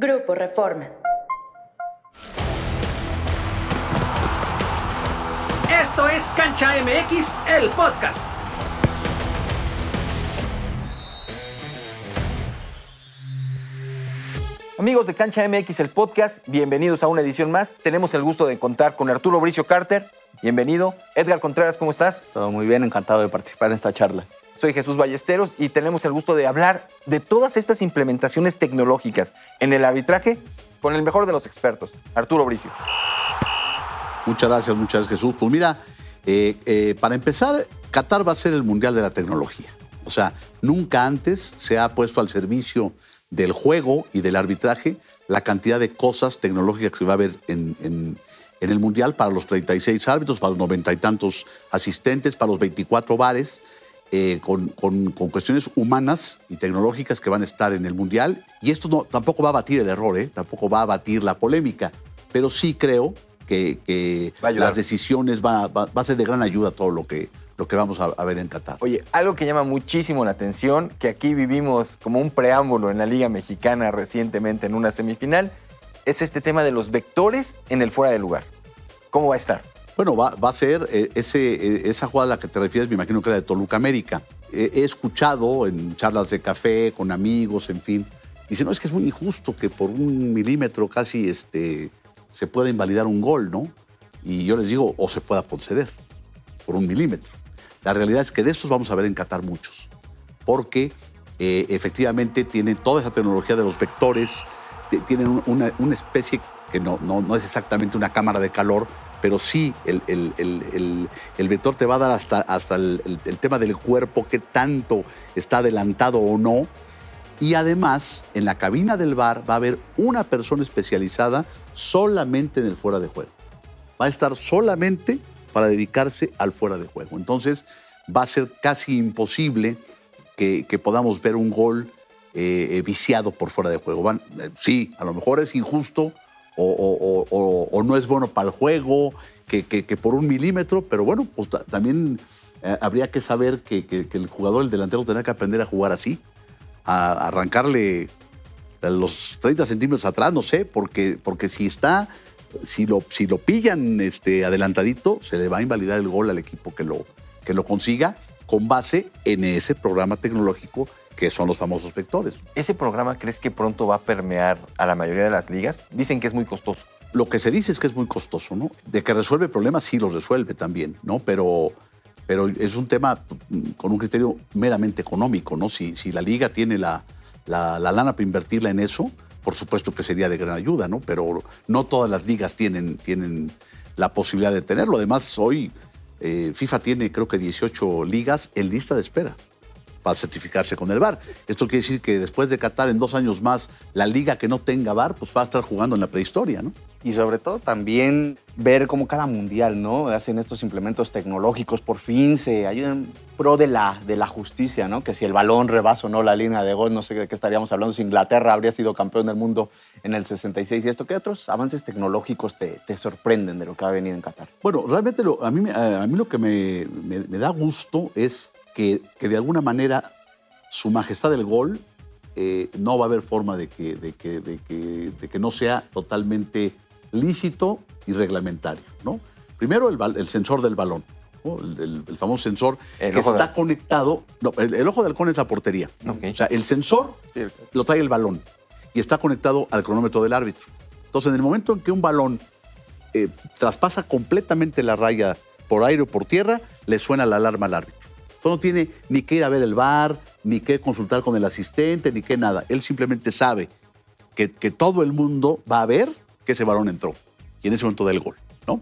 Grupo Reforma. Esto es Cancha MX, el podcast. Amigos de Cancha MX, el podcast, bienvenidos a una edición más. Tenemos el gusto de contar con Arturo Bricio Carter. Bienvenido. Edgar Contreras, ¿cómo estás? Todo muy bien, encantado de participar en esta charla. Soy Jesús Ballesteros y tenemos el gusto de hablar de todas estas implementaciones tecnológicas en el arbitraje con el mejor de los expertos, Arturo Bricio. Muchas gracias, muchas gracias Jesús. Pues mira, eh, eh, para empezar, Qatar va a ser el Mundial de la Tecnología. O sea, nunca antes se ha puesto al servicio del juego y del arbitraje la cantidad de cosas tecnológicas que va a haber en, en- en el Mundial para los 36 árbitros, para los noventa y tantos asistentes, para los 24 bares, eh, con, con- con cuestiones humanas y tecnológicas que van a estar en el Mundial. Y esto no, tampoco va a batir el error, ¿eh? tampoco va a batir la polémica, pero sí creo que, a las decisiones va, va- va a ser de gran ayuda todo lo que, lo que vamos a, a ver en Qatar. Oye, algo que llama muchísimo la atención, que aquí vivimos como un preámbulo en la Liga Mexicana recientemente en una semifinal, es este tema de los vectores en el fuera de lugar. ¿Cómo va a estar? Bueno, va, a ser eh, ese, eh, esa jugada a la que te refieres, me imagino que era de Toluca América. He escuchado en charlas de café, con amigos, en fin. Dice, no, es que es muy injusto que por un milímetro casi este, se pueda invalidar un gol, ¿no? Y yo les digo, o se pueda conceder por un milímetro. La realidad es que de estos vamos a ver en Qatar muchos, porque eh, efectivamente tienen toda esa tecnología de los vectores, tienen un- una, una especie que no, no, no es exactamente una cámara de calor, pero sí el, el- el- el- vector te va a dar hasta, hasta el tema del cuerpo, qué tanto está adelantado o no. Y además, en la cabina del bar va a haber una persona especializada solamente en el fuera de juego. Va a estar solamente para dedicarse al fuera de juego. Entonces, va a ser casi imposible que, que podamos ver un gol eh, eh, viciado por fuera de juego. Eh, sí, a lo mejor es injusto o, no es bueno para el juego, que, por un milímetro, pero bueno, pues ta- también habría que saber que el jugador, el delantero, tendrá que aprender a jugar así, a arrancarle los 30 centímetros atrás, no sé, porque, porque si está, si lo, si lo pillan este, adelantadito, se le va a invalidar el gol al equipo que lo, que lo consiga con base en ese programa tecnológico que son los famosos vectores. ¿Ese programa crees que pronto va a permear a la mayoría de las ligas? Dicen que es muy costoso. Lo que se dice es que es muy costoso, ¿no? De que resuelve problemas, sí los resuelve también, ¿no? Pero, pero es un tema con un criterio meramente económico, ¿no? Si, si la liga tiene la, la, la lana para invertirla en eso, por supuesto que sería de gran ayuda, ¿no? Pero no todas las ligas tienen, tienen la posibilidad de tenerlo. Además, hoy eh, FIFA tiene creo que 18 ligas en lista de espera para certificarse con el VAR. Esto quiere decir que después de Qatar, en dos años más, la liga que no tenga VAR, pues va a estar jugando en la prehistoria, ¿no? Y sobre todo también ver cómo cada mundial, ¿no? Hacen estos implementos tecnológicos, por fin se ayudan pro de la, de la justicia, ¿no? Que si el balón rebasa o no la línea de gol, no sé de qué estaríamos hablando, si Inglaterra habría sido campeón del mundo en el 66 y esto, ¿qué otros avances tecnológicos te, te sorprenden de lo que va a venir en Qatar? Bueno, realmente lo- a, mí, me- a mí lo que me, me- me da gusto es que, que de alguna manera su majestad del gol eh, no va a haber forma de que, de, que, de, que, de que no sea totalmente lícito y reglamentario, ¿no? Primero el, sensor del balón, ¿no? el, el- el famoso sensor que está conectado, no, el, ojo de halcón es la portería. O sea, el sensor lo trae el balón y está conectado al cronómetro del árbitro. Entonces, en el momento en que un balón eh, traspasa completamente la raya por aire o por tierra, le suena la alarma al árbitro. Entonces no tiene ni que ir a ver el bar, ni que consultar con el asistente, ni que nada. Él simplemente sabe que, todo el mundo va a ver que ese balón entró y en ese momento da el gol. ¿no?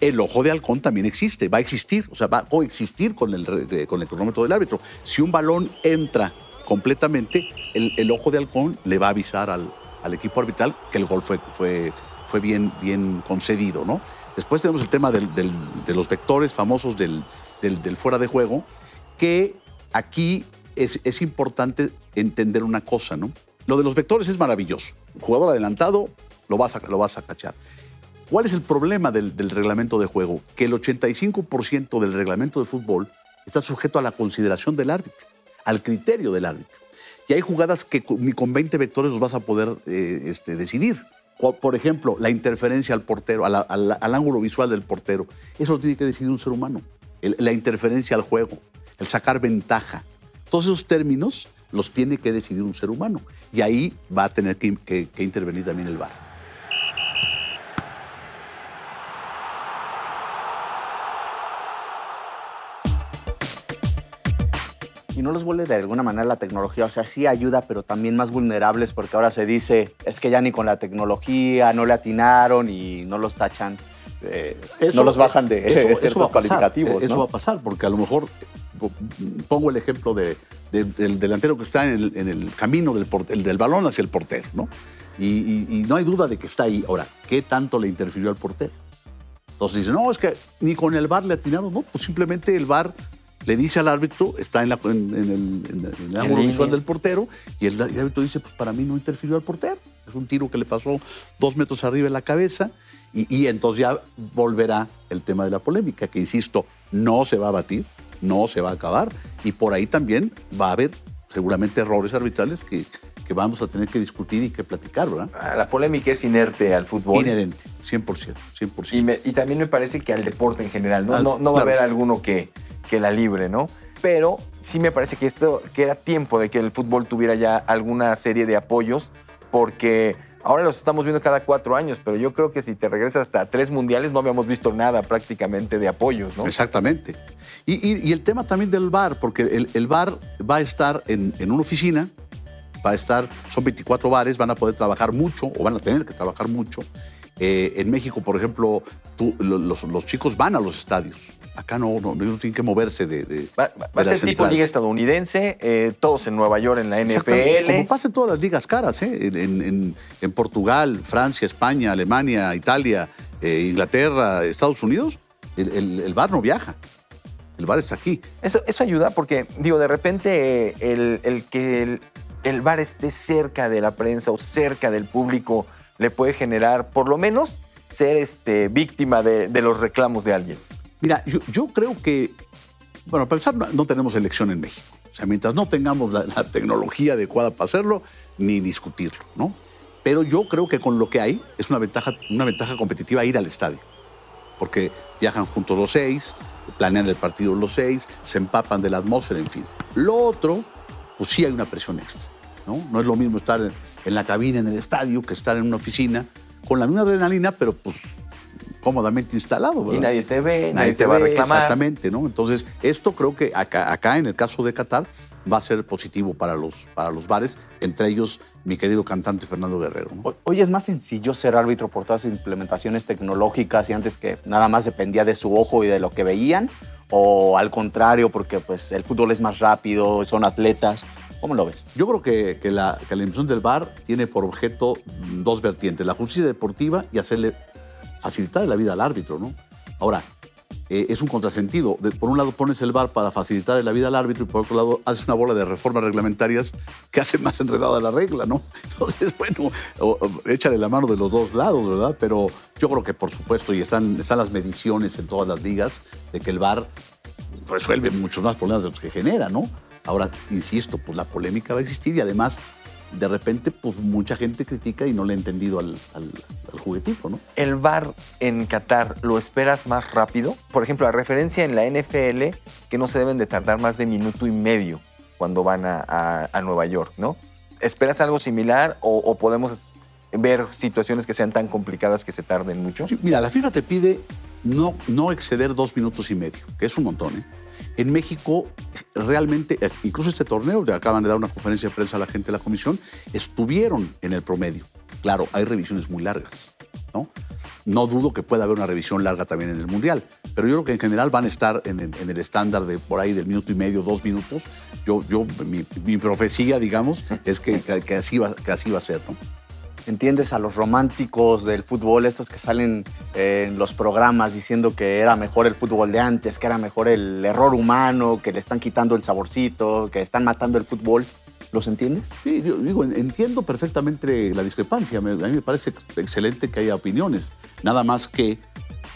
El ojo de halcón también existe, va a existir, o sea, va a coexistir con el, con el cronómetro del árbitro. Si un balón entra completamente, el, ojo de halcón le va a avisar al, al equipo arbitral que el gol fue, fue, fue bien, bien concedido. ¿no? Después tenemos el tema de los vectores famosos del- del fuera de juego, que aquí es, es importante entender una cosa, ¿no? Lo de los vectores es maravilloso. Un jugador adelantado lo vas a, lo vas a cachar. ¿Cuál es el problema del, del reglamento de juego? Que el 85% del reglamento de fútbol está sujeto a la consideración del árbitro, al criterio del árbitro. Y hay jugadas que ni con 20 vectores los vas a poder eh, este, decidir. Por ejemplo, la interferencia al portero, a la- a la- al ángulo visual del portero. Eso lo tiene que decidir un ser humano. El- la interferencia al juego, el sacar ventaja. Todos esos términos los tiene que decidir un ser humano. Y ahí va a tener que, intervenir también el VAR. Y no los vuelve de alguna manera la tecnología, o sea, sí ayuda, pero también más vulnerables porque ahora se dice, es que ya ni con la tecnología no le atinaron y no los tachan, eh, no los bajan de eso- eso ciertos va a pasar, calificativos. Eso ¿no? va a pasar, porque a lo mejor po- pongo el ejemplo de- de- del delantero que está en el, en el camino del, por- el del balón hacia el portero, ¿no? Y, y- y no hay duda de que está ahí. Ahora, ¿qué tanto le interfirió al portero? Entonces dicen, no, es que ni con el VAR le atinaron, no, pues simplemente el VAR le dice al árbitro, está en, la- en- en el, en el- en el ángulo visual del portero, y el, el árbitro dice, pues para mí no interfirió al portero. Es un tiro que le pasó dos metros arriba en la cabeza, y, y entonces ya volverá el tema de la polémica, que insisto, no se va a batir, no se va a acabar, y por ahí también va a haber seguramente errores arbitrales que, que vamos a tener que discutir y que platicar, ¿verdad? Ah, La polémica es inerte al fútbol. Inherente, 100%, 100%. Y, me- y también me parece que al deporte en general, ¿no? Al- no, no va a haber alguno que, que la libre, ¿no? Pero sí me parece que esto que era tiempo de que el fútbol tuviera ya alguna serie de apoyos, porque ahora los estamos viendo cada cuatro años, pero yo creo que si te regresas hasta tres mundiales no habíamos visto nada prácticamente de apoyos, ¿no? Exactamente. Y, y- el tema también del VAR, porque el, el VAR va a estar en, en una oficina, va a estar, son 24 bares, van a poder trabajar mucho o van a tener que trabajar mucho. Eh, en México, por ejemplo, los, los chicos van a los estadios. Acá no, no, no tienen que moverse de... de- Va, va- de a ser tipo liga estadounidense, eh, todos en Nueva York en la Exactamente, Como NFL. pasa en todas las ligas caras, ¿eh? en, en- en- en Portugal, Francia, España, Alemania, Italia, eh, Inglaterra, Estados Unidos, el, el, el VAR no viaja. El VAR está aquí. Eso, eso ayuda porque, digo, de repente eh, el, el que el, el bar esté cerca de la prensa o cerca del público le puede generar, por lo menos, ser este, víctima de, de los reclamos de alguien. Mira, yo, creo que, bueno, para empezar, no, no tenemos elección en México. O sea, mientras no tengamos la, tecnología adecuada para hacerlo, ni discutirlo, ¿no? Pero yo creo que con lo que hay es una ventaja, una ventaja competitiva ir al estadio. Porque viajan juntos los seis, planean el partido los seis, se empapan de la atmósfera, en fin. Lo otro, pues sí hay una presión extra, ¿no? No es lo mismo estar en la cabina, en el estadio, que estar en una oficina, con la misma adrenalina, pero pues cómodamente instalado, ¿verdad? Y nadie te ve, nadie, te, va a reclamar. Exactamente, ¿no? Entonces, esto creo que acá, acá en el caso de Qatar va a ser positivo para los, para los bares, entre ellos mi querido cantante Fernando Guerrero. ¿no? Hoy- Hoy es más sencillo ser árbitro por todas las implementaciones tecnológicas y antes que nada más dependía de su ojo y de lo que veían, o al contrario, porque pues el fútbol es más rápido, son atletas. ¿Cómo lo ves? Yo creo que, que la, que la invención del VAR tiene por objeto dos vertientes, la justicia deportiva y hacerle facilitar la vida al árbitro, ¿no? Ahora, eh, es un contrasentido. Por un lado pones el VAR para facilitar la vida al árbitro y por otro lado haces una bola de reformas reglamentarias que hacen más enredada la regla, ¿no? Entonces, bueno, o- o échale la mano de los dos lados, ¿verdad? Pero yo creo que por supuesto, y están, están las mediciones en todas las ligas, de que el VAR resuelve muchos más problemas de los que genera, ¿no? Ahora, insisto, pues la polémica va a existir y además, de repente, pues mucha gente critica y no le ha entendido al, al, al juguetito, ¿no? ¿El bar en Qatar lo esperas más rápido? Por ejemplo, la referencia en la NFL es que no se deben de tardar más de minuto y medio cuando van a, a- a Nueva York, ¿no? ¿Esperas algo similar o, o podemos ver situaciones que sean tan complicadas que se tarden mucho? Sí, mira, la FIFA te pide no, no exceder dos minutos y medio, que es un montón, ¿eh? En México, realmente, incluso este torneo, le acaban de dar una conferencia de prensa a la gente de la comisión, estuvieron en el promedio. Claro, hay revisiones muy largas, ¿no? No dudo que pueda haber una revisión larga también en el Mundial, pero yo creo que en general van a estar en el, estándar de por ahí del minuto y medio, dos minutos. Yo, yo mi, mi profecía, digamos, es que- que así va, que así va a ser, ¿no? ¿Entiendes a los románticos del fútbol, estos que salen eh, en los programas diciendo que era mejor el fútbol de antes, que era mejor el error humano, que le están quitando el saborcito, que están matando el fútbol? ¿Los entiendes? Sí, yo digo, en- entiendo perfectamente la discrepancia. A mí me parece ex- excelente que haya opiniones. Nada más que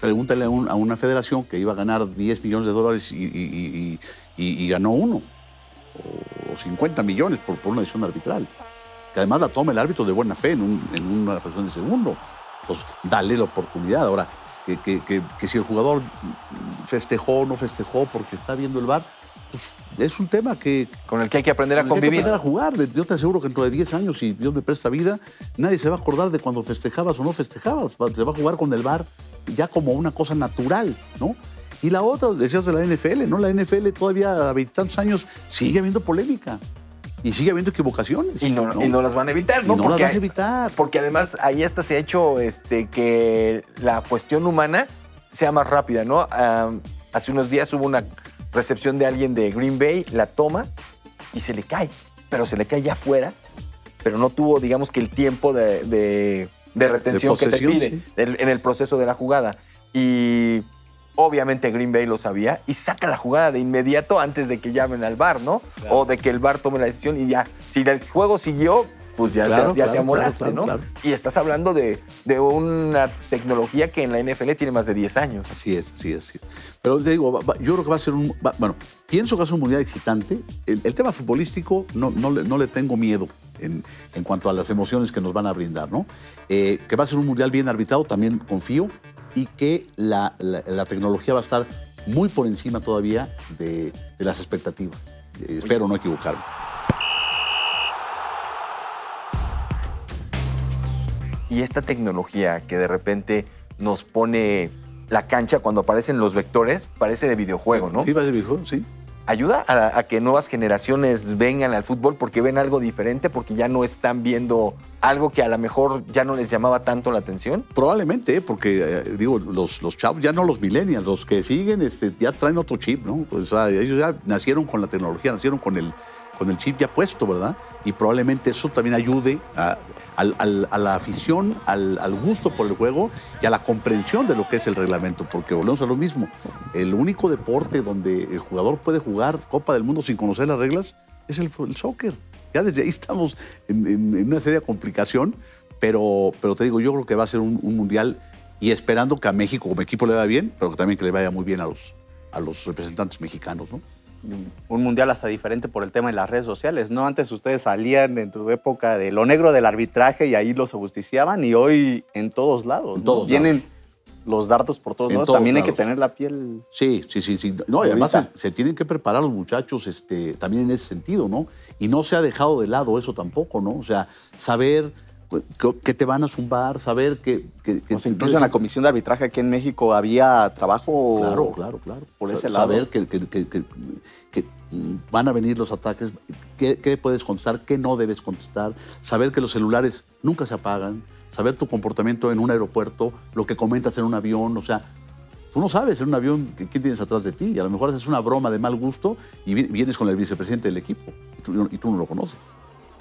pregúntale a, un- a una federación que iba a ganar 10 millones de dólares y, ganó uno. o 50 millones por una decisión arbitral. Que además la toma el árbitro de buena fe en, un- en una fracción de segundo. Entonces, dale la oportunidad. Ahora, que, que- que- que si el jugador festejó o no festejó porque está viendo el bar, pues es un tema que, Con el que hay que aprender a con el que hay que convivir. empezar a jugar. Yo te aseguro que dentro de 10 años, si Dios me presta vida, nadie se va a acordar de cuando festejabas o no festejabas. Se va a jugar con el bar ya como una cosa natural, ¿no? Y la otra, decías de la NFL, ¿no? La NFL todavía a veintitantos años sigue habiendo polémica y sigue habiendo equivocaciones. Y no, y no las van a evitar, ¿no? Y no las vas a evitar. Porque además ahí hasta se ha hecho este, que la cuestión humana sea más rápida, ¿no? Am, hace unos días hubo una recepción de alguien de Green Bay, la toma y se le cae, pero se le cae ya afuera, pero no tuvo, digamos que el tiempo de, de- de retención que te pide sí. en el proceso de la jugada. Y obviamente Green Bay lo sabía y saca la jugada de inmediato antes de que llamen al bar, ¿no? O de que el bar tome la decisión y ya, si el juego siguió, pues ya, se- Claro, ya claro, te amolaste, ¿no? Y estás hablando de, de una tecnología que en la NFL tiene más de 10 años. Así es, así es. así es. Pero te digo, yo creo que va a ser un. va- bueno, pienso que va a ser un mundial excitante. El, el tema futbolístico no, no, le, no le tengo miedo en, en cuanto a las emociones que nos van a brindar, ¿no? Eh, que va a ser un mundial bien arbitrado, también confío. Y que la, la- la tecnología va a estar muy por encima todavía de, de las expectativas. Eh, espero no equivocarme. Y esta tecnología que de repente nos pone la cancha cuando aparecen los vectores, parece de videojuego, ¿no? ¿Sí a ser viejo? Sí. Ayuda a, que nuevas generaciones vengan al fútbol porque ven algo diferente, porque ya no están viendo algo que a lo mejor ya no les llamaba tanto la atención. Probablemente, porque eh, digo, los, los chavos, ya no los millennials, los que siguen este, ya traen otro chip, ¿no? O sea, ellos ya nacieron con la tecnología, nacieron con el, con el chip ya puesto, ¿verdad? Y probablemente eso también ayude a, la afición, al, gusto por el juego y a la comprensión de lo que es el reglamento, porque volvemos a lo mismo. El único deporte donde el jugador puede jugar Copa del Mundo sin conocer las reglas es el, el soccer. Ya desde ahí estamos en, en- en una seria complicación, pero, pero te digo, yo creo que va a ser un, un mundial y esperando que a México como equipo le vaya bien, pero que también que le vaya muy bien a los, a los representantes mexicanos, ¿no? Un mundial hasta diferente por el tema de las redes sociales, ¿no? Antes ustedes salían en tu época de lo negro del arbitraje y ahí los ajusticiaban y hoy en todos lados, En ¿no? todos Vienen los dardos por todos En lados. todos También hay que tener la piel... Sí, sí, sí, sí. No, y además se, se tienen que preparar los muchachos este, también en ese sentido, ¿no? Y no se ha dejado de lado eso tampoco, ¿no? O sea, saber que, te van a zumbar, saber que... que, que O sea, incluso en la comisión de arbitraje aquí en México había trabajo... Claro, claro, claro. Por ese Saber lado. que, que- que- van a venir los ataques, qué, qué puedes contestar, qué no debes contestar, saber que los celulares nunca se apagan, saber tu comportamiento en un aeropuerto, lo que comentas en un avión, o sea, tú no sabes en un avión quién tienes atrás de ti y a lo mejor haces una broma de mal gusto y vi- vienes con el vicepresidente del equipo y tú, y tú no lo conoces,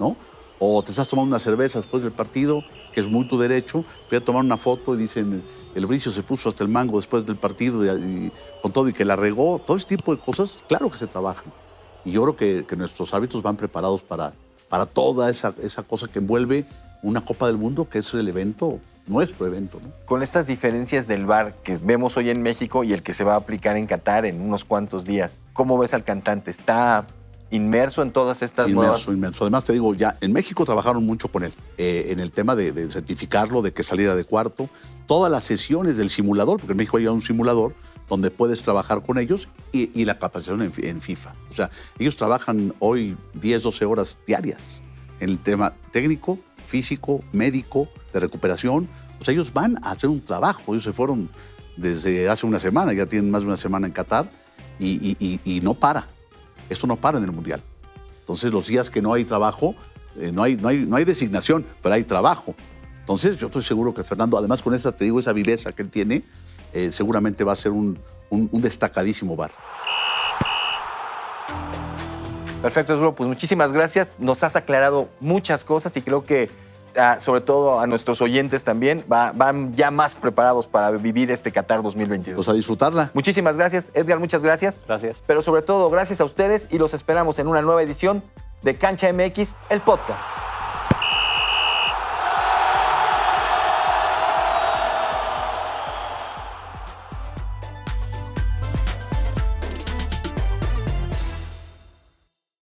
¿no? O te estás tomando una cerveza después del partido, que es muy tu derecho, voy a tomar una foto y dicen, el bricio se puso hasta el mango después del partido con todo y que la regó, todo ese tipo de cosas, claro que se trabajan. Y yo creo que, que nuestros árbitros van preparados para, para toda esa, esa cosa que envuelve una Copa del Mundo, que es el evento, nuestro evento, ¿no? Con estas diferencias del VAR que vemos hoy en México y el que se va a aplicar en Qatar en unos cuantos días, ¿cómo ves al cantante? ¿Está inmerso en todas estas nuevas? inmenso. Además, te digo, ya en México trabajaron mucho con él, eh, en el tema de, de certificarlo, de que saliera de cuarto, todas las sesiones del simulador, porque en México hay un simulador donde puedes trabajar con ellos y, y la capacitación en, fi- en FIFA. O sea, ellos trabajan hoy 10, 12 horas diarias en el tema técnico, físico, médico, de recuperación. O sea, ellos van a hacer un trabajo. Ellos se fueron desde hace una semana, ya tienen más de una semana en Qatar y, y- y- y no para. Esto no para en el Mundial. Entonces, los días que no hay trabajo, eh, no, hay, no, hay, no hay designación, pero hay trabajo. Entonces, yo estoy seguro que Fernando, además con esa, te digo, esa viveza que él tiene, eh, seguramente va a ser un, un- destacadísimo bar. Perfecto, Arturo. Pues muchísimas gracias. Nos has aclarado muchas cosas y creo que, sobre todo a nuestros oyentes también, va- van ya más preparados para vivir este Qatar 2022. Pues a disfrutarla. Muchísimas gracias, Edgar. Muchas gracias. Gracias. Pero sobre todo, gracias a ustedes y los esperamos en una nueva edición de Cancha MX, el podcast.